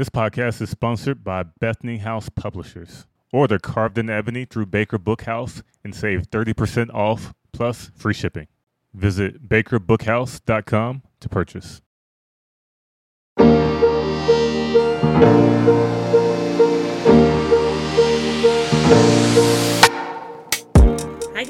This podcast is sponsored by Bethany House Publishers. Order Carved in Ebony through Baker Bookhouse and save 30% off plus free shipping. Visit bakerbookhouse.com to purchase.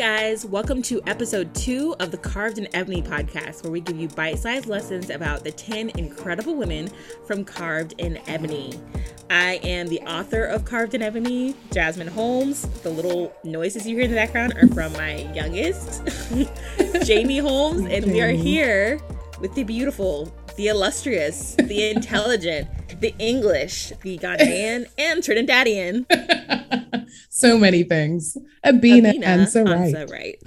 Guys. Welcome to episode two of the Carved in Ebony podcast, where we give you bite sized lessons about the 10 incredible women from Carved in Ebony. I am the author of Carved in Ebony, Jasmine Holmes. The little noises you hear in the background are from my youngest, Jamie Holmes, and we are here with the beautiful, the illustrious, the intelligent, the English, the Ghanaian, and Trinidadian. so many things. Abina, Abina Ansa Ansa right. right.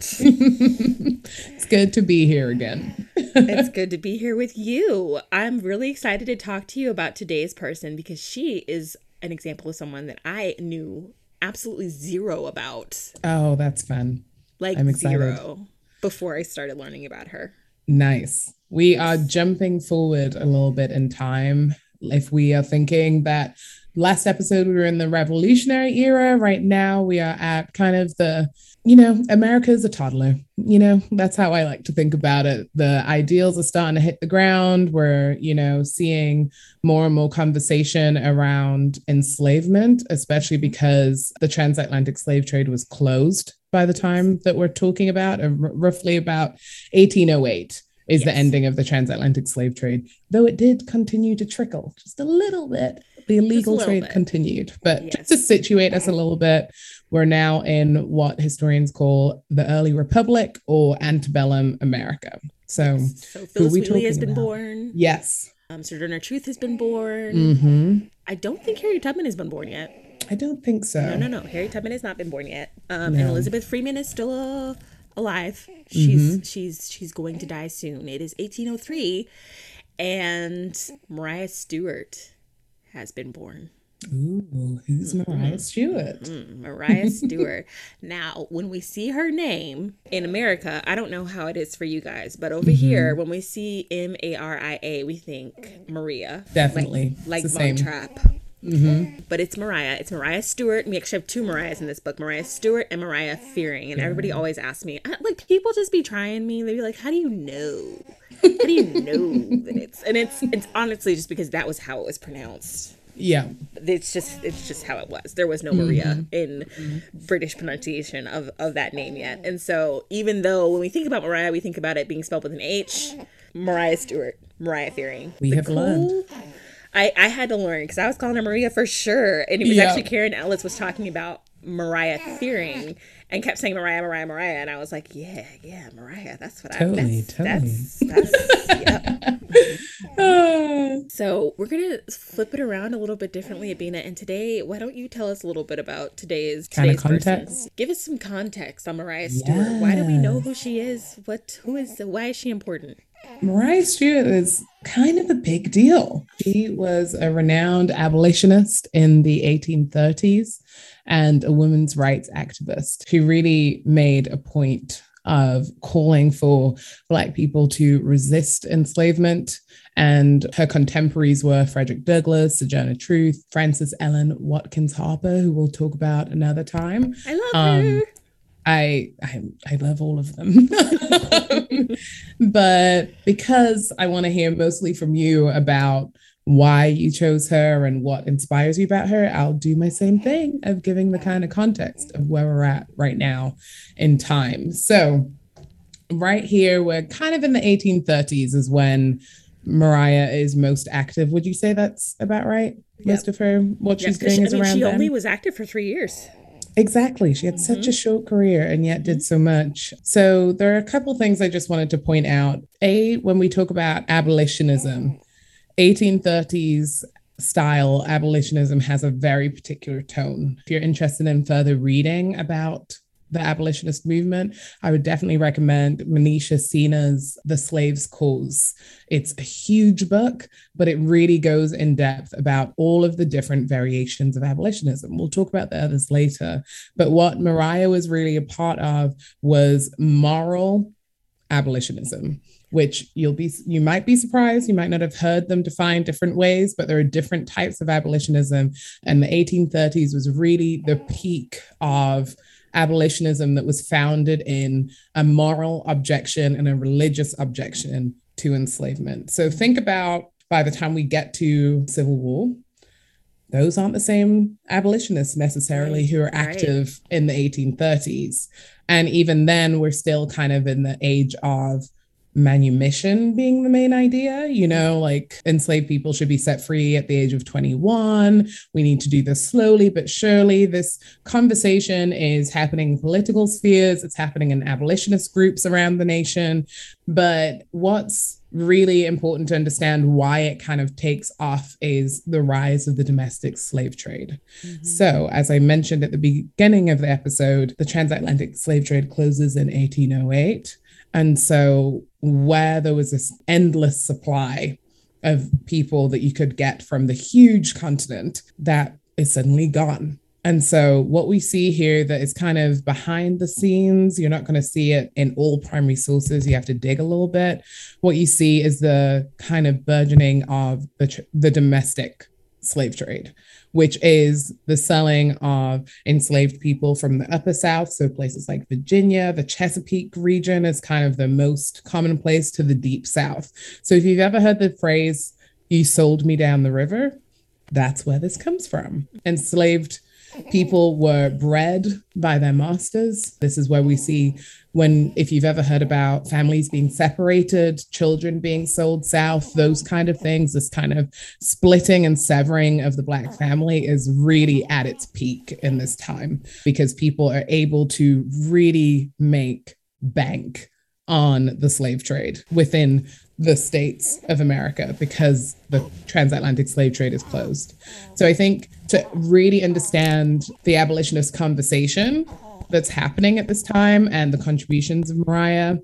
it's good to be here again. it's good to be here with you. I'm really excited to talk to you about today's person because she is an example of someone that I knew absolutely zero about. Oh, that's fun. Like I'm excited. zero before I started learning about her. Nice. We are jumping forward a little bit in time. If we are thinking that last episode we were in the revolutionary era, right now we are at kind of the, you know, America's a toddler. You know, that's how I like to think about it. The ideals are starting to hit the ground. We're, you know, seeing more and more conversation around enslavement, especially because the transatlantic slave trade was closed by the time that we're talking about, uh, r- roughly about 1808 is the ending of the transatlantic slave trade, though it did continue to trickle just a little bit. The illegal trade bit. continued. But Yes. just to situate us a little bit, we're now in what historians call the early republic or antebellum America. So, So who Phillis Wheatley has been about? born. yes. Um, Sojourner Truth has been born. hmm I don't think Harriet Tubman has been born yet. I don't think so. No, no, no. Harriet Tubman has not been born yet. Um, and Elizabeth Freeman is still uh, alive. She's Mm-hmm. she's she's going to die soon. It is 1803, and Mariah Stewart has been born. Ooh, who's Mm-hmm. Mariah Stewart? Mm, Mariah Stewart. now, when we see her name in America, I don't know how it is for you guys, but over Mm-hmm. here, when we see M A R I A, we think Maria. Definitely. Like, like Von same. Trapp. Mm-hmm. But it's Mariah. It's Mariah Stewart. We actually have two Mariahs in this book Mariah Stewart and Mariah Fearing. And everybody mm-hmm. always asks me, uh, like, people just be trying me. They be like, how do you know? How do you know that it's. And it's, it's honestly just because that was how it was pronounced Yeah. it's just it's just how it was there was no maria mm-hmm. in british pronunciation of of that name yet and so even though when we think about mariah we think about it being spelled with an h mariah stewart mariah fearing We have learned. I i had to learn because i was calling her maria for sure and it was Yeah. actually karen ellis was talking about mariah fearing and kept saying mariah mariah mariah and i was like yeah yeah mariah that's what Totally, i that's, totally. that's that's yep so we're gonna flip it around a little bit differently, Abina. And today, why don't you tell us a little bit about today's today's person? context? Give us some context on Mariah Stewart. Why do we know who she is? What who is why is she important? Mariah Stewart is kind of a big deal. She was a renowned abolitionist in the 1830s and a women's rights activist. She really made a point of calling for Black people to resist enslavement. And her contemporaries were Frederick Douglass, Sojourner Truth, Frances Ellen Watkins Harper, who we'll talk about another time. I love Um, her. I, I I love all of them. but because I want to hear mostly from you about why you chose her and what inspires you about her, I'll do my same thing of giving the kind of context of where we're at right now in time. So, right here, we're kind of in the 1830s, is when Mariah is most active. Would you say that's about right? Most of her, what Yeah, she's doing she, is I mean, around she then? only was active for three years. Exactly. She had such a mm-hmm. short career and yet did mm-hmm. so much. So there are a couple things I just wanted to point out. A, when we talk about abolitionism, mm. 1830s style abolitionism has a very particular tone. If you're interested in further reading about the abolitionist movement, I would definitely recommend Manisha Sinha's The Slave's Cause. It's a huge book, but it really goes in depth about all of the different variations of abolitionism. We'll talk about the others later. But what Mariah was really a part of was moral abolitionism. which you'll be you might be surprised you might not have heard them defined different ways but there are different types of abolitionism and the 1830s was really the peak of abolitionism that was founded in a moral objection and a religious objection to enslavement so think about by the time we get to civil war those aren't the same abolitionists necessarily who are active right. in the 1830s and even then we're still kind of in the age of manumission being the main idea. You know, like enslaved people should be set free at the age of 21. We need to do this slowly but surely. This conversation is happening in political spheres, it's happening in abolitionist groups around the nation. But what's really important to understand why it kind of takes off is the rise of the domestic slave trade. Mm-hmm. So, as I mentioned at the beginning of the episode, the transatlantic slave trade closes in 1808. And so, where there was this endless supply of people that you could get from the huge continent, that is suddenly gone. And so, what we see here that is kind of behind the scenes, you're not going to see it in all primary sources. You have to dig a little bit. What you see is the kind of burgeoning of the, the domestic slave trade which is the selling of enslaved people from the upper South. So places like Virginia, the Chesapeake region is kind of the most commonplace to the deep South. So if you've ever heard the phrase, you sold me down the river, that's where this comes from. Enslaved people were bred by their masters. This is where we see when, if you've ever heard about families being separated, children being sold south, those kind of things, this kind of splitting and severing of the Black family is really at its peak in this time because people are able to really make bank on the slave trade within the states of America because the transatlantic slave trade is closed. So I think to really understand the abolitionist conversation that's happening at this time and the contributions of Mariah,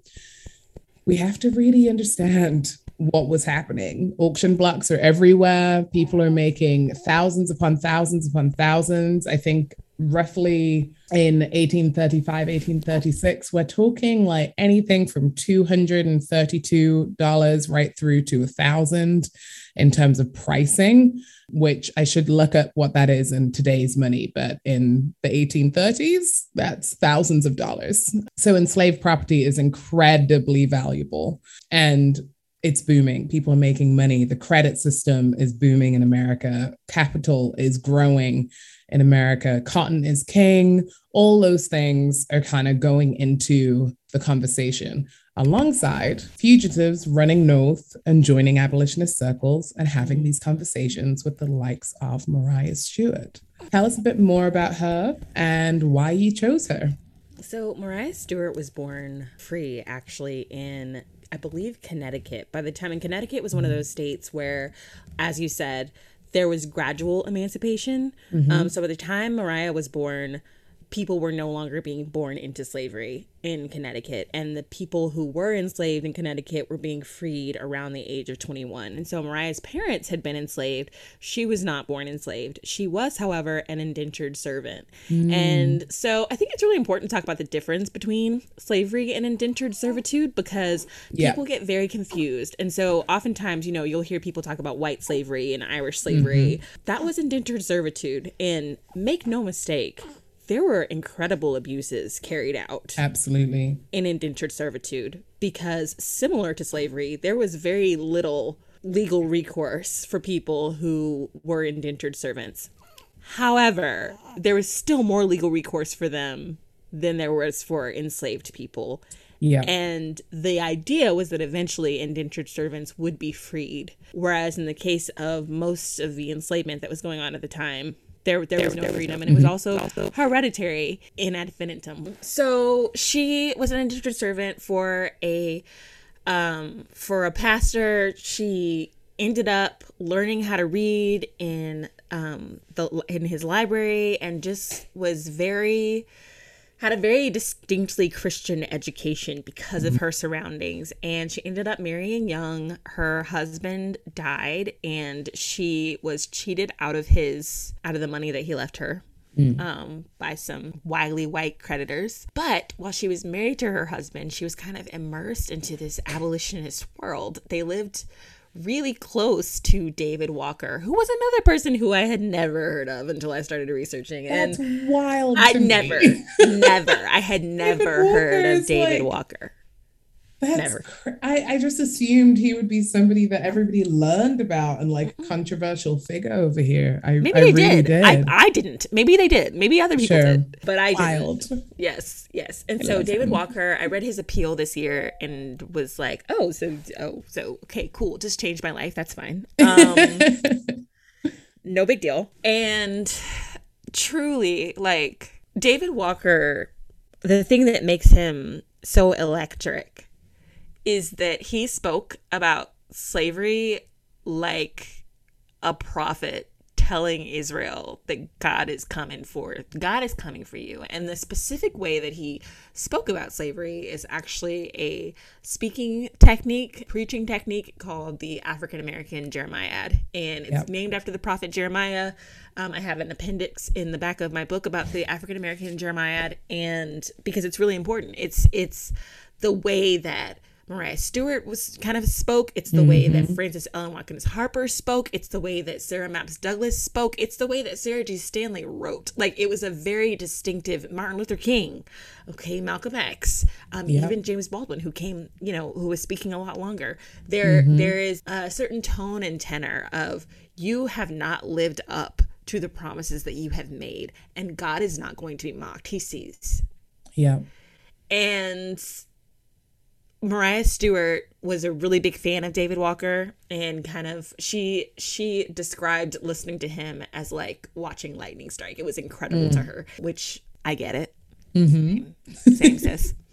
we have to really understand what was happening. Auction blocks are everywhere. People are making thousands upon thousands upon thousands. I think roughly in 1835, 1836, we're talking like anything from $232 right through to a thousand in terms of pricing, which I should look up what that is in today's money. But in the 1830s, that's thousands of dollars. So enslaved property is incredibly valuable. And it's booming. People are making money. The credit system is booming in America. Capital is growing in America. Cotton is king. All those things are kind of going into the conversation alongside fugitives running north and joining abolitionist circles and having these conversations with the likes of Mariah Stewart. Tell us a bit more about her and why you chose her. So, Mariah Stewart was born free actually in I believe Connecticut. By the time in Connecticut was one of those states where, as you said, there was gradual emancipation. Mm-hmm. Um, so by the time Mariah was born, people were no longer being born into slavery in Connecticut, and the people who were enslaved in Connecticut were being freed around the age of 21. And so Mariah's parents had been enslaved. She was not born enslaved. She was, however, an indentured servant. Mm. And so I think it's really important to talk about the difference between slavery and indentured servitude because yeah. people get very confused. And so oftentimes, you know, you'll hear people talk about white slavery and Irish slavery. Mm-hmm. That was indentured servitude. And make no mistake, there were incredible abuses carried out. Absolutely. In indentured servitude because similar to slavery, there was very little legal recourse for people who were indentured servants. However, there was still more legal recourse for them than there was for enslaved people. Yeah. And the idea was that eventually indentured servants would be freed. Whereas in the case of most of the enslavement that was going on at the time, there there was no there freedom, was no, and it was mm-hmm. also hereditary in ad infinitum. So she was an indentured servant for a um, for a pastor. She ended up learning how to read in um, the in his library and just was very had a very distinctly Christian education because of mm-hmm. her surroundings. And she ended up marrying young. Her husband died and she was cheated out of his out of the money that he left her mm. um, by some wily white creditors. But while she was married to her husband, she was kind of immersed into this abolitionist world. They lived really close to David Walker, who was another person who I had never heard of until I started researching. That's and wild. I never, never, I had never heard of David like, Walker. That's cr- I, I just assumed he would be somebody that everybody learned about and like controversial figure over here. I maybe I they really did. did. I, I didn't. Maybe they did. Maybe other people sure. did. But I Wild. didn't. Yes, yes. And I so David him. Walker, I read his appeal this year and was like, oh, so oh, so okay, cool. Just changed my life. That's fine. Um, no big deal. And truly, like David Walker, the thing that makes him so electric is that he spoke about slavery like a prophet telling Israel that God is coming for God is coming for you. And the specific way that he spoke about slavery is actually a speaking technique, preaching technique called the African American Jeremiad. And it's yep. named after the prophet Jeremiah. Um, I have an appendix in the back of my book about the African American Jeremiad, and because it's really important. It's it's the way that Maria Stewart was kind of spoke. It's the mm-hmm. way that mm-hmm. Frances Ellen Watkins Harper spoke. It's the way that Sarah Mapps Douglas spoke. It's the way that Sarah G. Stanley wrote. Like it was a very distinctive Martin Luther King, okay, Malcolm X, um, yep. even James Baldwin, who came, you know, who was speaking a lot longer. There, mm-hmm. there is a certain tone and tenor of you have not lived up to the promises that you have made, and God is not going to be mocked. He sees. Yeah. And Maria Stewart was a really big fan of David Walker and kind of she she described listening to him as like watching lightning strike. It was incredible mm. to her, which I get it. Mm-hmm. Same, same sis.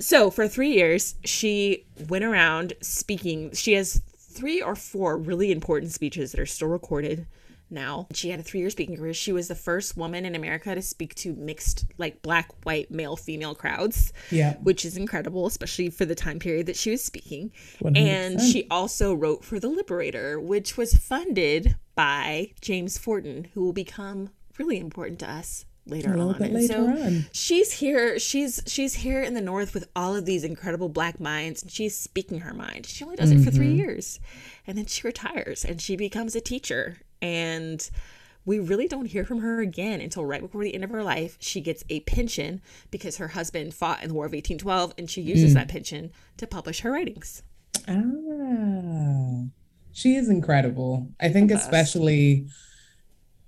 So for three years, she went around speaking. She has three or four really important speeches that are still recorded now. She had a three year speaking career. She was the first woman in America to speak to mixed, like black, white, male, female crowds. Yeah. Which is incredible, especially for the time period that she was speaking. 100%. And she also wrote for The Liberator, which was funded by James Forten, who will become really important to us later on. Later so on. she's here. She's she's here in the north with all of these incredible black minds, and she's speaking her mind. She only does mm-hmm. it for three mm-hmm. years, and then she retires and she becomes a teacher and we really don't hear from her again until right before the end of her life. She gets a pension because her husband fought in the War of 1812 and she uses mm. that pension to publish her writings. Ah, she is incredible. I think, especially.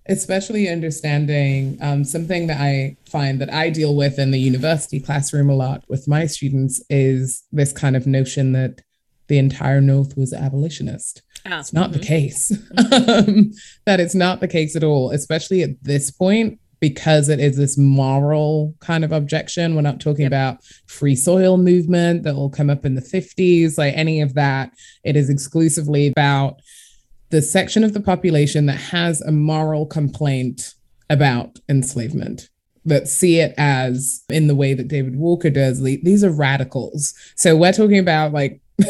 Especially understanding um, something that I find that I deal with in the university classroom a lot with my students is this kind of notion that the entire North was abolitionist. Oh, it's not mm-hmm. the case. um, that it's not the case at all, especially at this point, because it is this moral kind of objection. We're not talking yep. about free soil movement that will come up in the 50s, like any of that. It is exclusively about the section of the population that has a moral complaint about enslavement that see it as in the way that David Walker does. These are radicals. So we're talking about like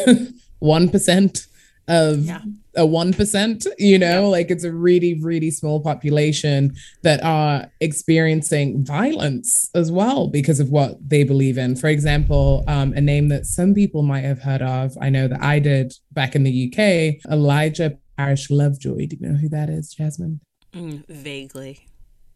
1% of yeah. a 1%, you know, yeah. like it's a really, really small population that are experiencing violence as well because of what they believe in. For example, um, a name that some people might have heard of, I know that I did back in the UK, Elijah Parish Lovejoy. Do you know who that is, Jasmine? Mm, vaguely.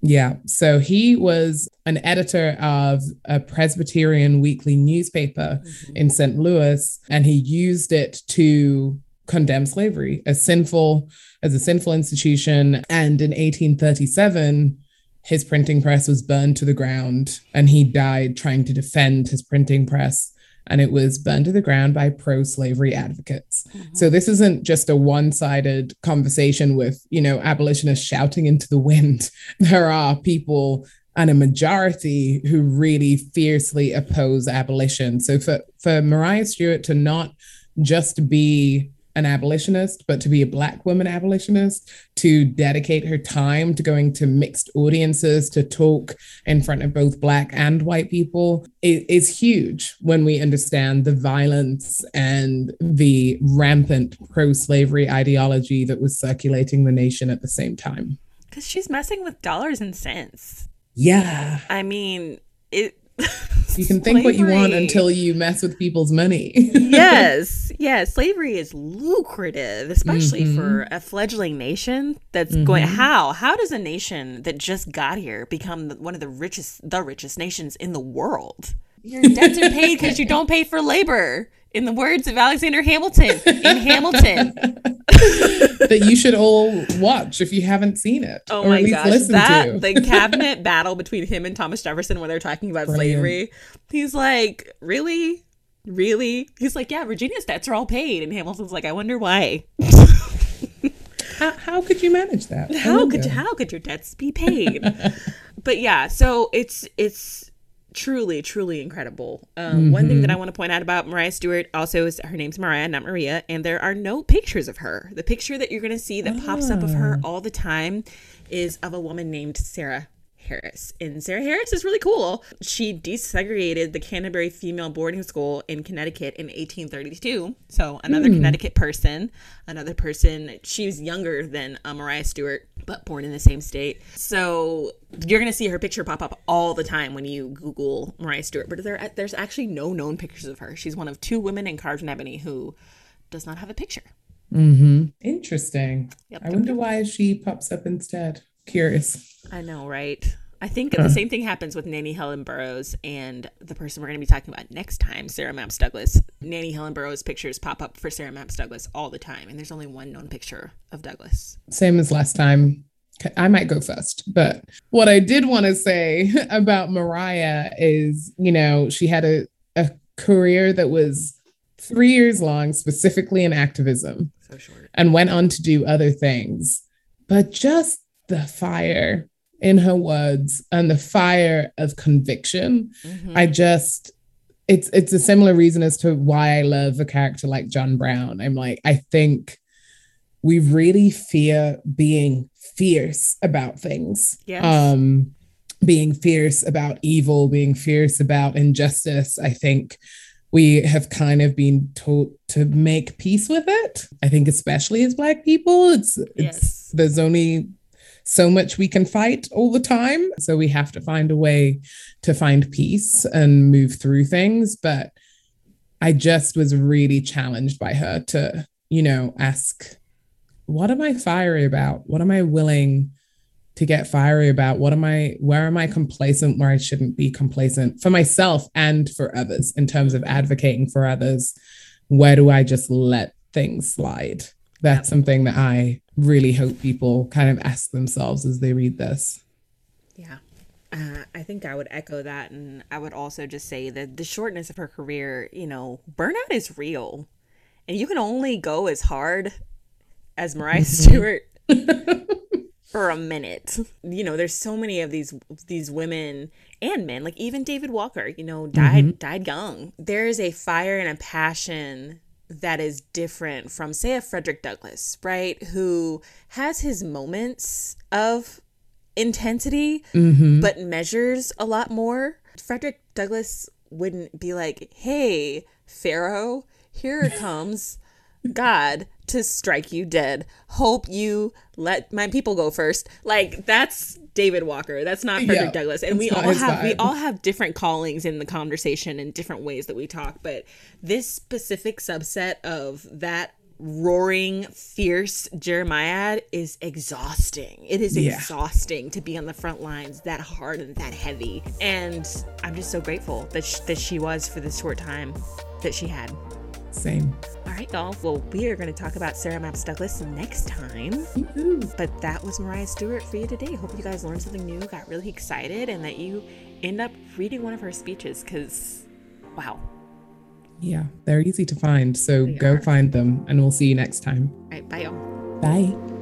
Yeah. So he was an editor of a Presbyterian weekly newspaper mm-hmm. in St. Louis, and he used it to condemn slavery as sinful, as a sinful institution. And in 1837, his printing press was burned to the ground, and he died trying to defend his printing press and it was burned to the ground by pro slavery advocates. Mm-hmm. So this isn't just a one sided conversation with, you know, abolitionists shouting into the wind. There are people and a majority who really fiercely oppose abolition. So for, for Maria Stewart to not just be an abolitionist, but to be a Black woman abolitionist, to dedicate her time to going to mixed audiences to talk in front of both Black and white people is huge when we understand the violence and the rampant pro slavery ideology that was circulating the nation at the same time. Because she's messing with dollars and cents. Yeah. I mean, it. You can think what you want until you mess with people's money. yes. Yeah. Slavery is lucrative, especially mm-hmm. for a fledgling nation that's mm-hmm. going. How? How does a nation that just got here become one of the richest, the richest nations in the world? Your debts are paid because you don't pay for labor in the words of Alexander Hamilton in Hamilton. that you should all watch if you haven't seen it. Oh my gosh, that to. the cabinet battle between him and Thomas Jefferson when they're talking about Brilliant. slavery. He's like, "Really? Really?" He's like, "Yeah, Virginia's debts are all paid." And Hamilton's like, "I wonder why." how, how could you manage that? How could how could your debts be paid? but yeah, so it's it's truly, truly incredible. Um, mm-hmm. One thing that I want to point out about Mariah Stewart also is her name's Mariah, not Maria, and there are no pictures of her. The picture that you're going to see that oh. pops up of her ah. all the time is of a woman named Sarah Harris. And Sarah Harris is really cool. She desegregated the Canterbury Female Boarding School in Connecticut in 1832. So another mm. Connecticut person, another person. She was younger than uh, Mariah Stewart, but born in the same state. So you're gonna see her picture pop up all the time when you Google Mariah Stewart. But there, there's actually no known pictures of her. She's one of two women in carved in ebony who does not have a picture. Mm-hmm. Interesting. Yep, I wonder why she pops up instead. Curious. I know, right? I think the same thing happens with Nannie Helen Burroughs and the person we're going to be talking about next time, Sarah Mapps Douglas. Nannie Helen Burroughs pictures pop up for Sarah Mapps Douglas all the time, and there's only one known picture of Douglas. Same as last time. I might go first, but what I did want to say about Mariah is, you know, she had a, a career that was three years long, specifically in activism, so short, and went on to do other things. But just the fire in her words and the fire of conviction. Mm-hmm. I just it's it's a similar reason as to why I love a character like John Brown. I'm like, I think we really fear being fierce about things. Yes. Um being fierce about evil, being fierce about injustice. I think we have kind of been taught to make peace with it. I think especially as black people, it's yes. it's there's only so much we can fight all the time. So we have to find a way to find peace and move through things. But I just was really challenged by her to, you know, ask, what am I fiery about? What am I willing to get fiery about? What am I, where am I complacent where I shouldn't be complacent for myself and for others in terms of advocating for others? Where do I just let things slide? That's something that I really hope people kind of ask themselves as they read this. Yeah. Uh, I think I would echo that. And I would also just say that the shortness of her career, you know, burnout is real. And you can only go as hard as Mariah Stewart for a minute. You know, there's so many of these these women and men, like even David Walker, you know, died mm-hmm. died young. There is a fire and a passion that is different from, say, a Frederick Douglass, right? Who has his moments of intensity, mm-hmm. but measures a lot more. Frederick Douglass wouldn't be like, hey, Pharaoh, here comes God to strike you dead. Hope you let my people go first. Like, that's David Walker. That's not Frederick yeah, Douglass. And we all have vibe. we all have different callings in the conversation and different ways that we talk, but this specific subset of that roaring fierce Jeremiah is exhausting. It is yeah. exhausting to be on the front lines that hard and that heavy. And I'm just so grateful that sh- that she was for the short time that she had. Same. All right, y'all. Well, we are going to talk about Sarah Mapps Douglas next time. But that was Mariah Stewart for you today. Hope you guys learned something new, got really excited, and that you end up reading one of her speeches because, wow. Yeah, they're easy to find. So they go are. find them, and we'll see you next time. All right, bye, y'all. Bye.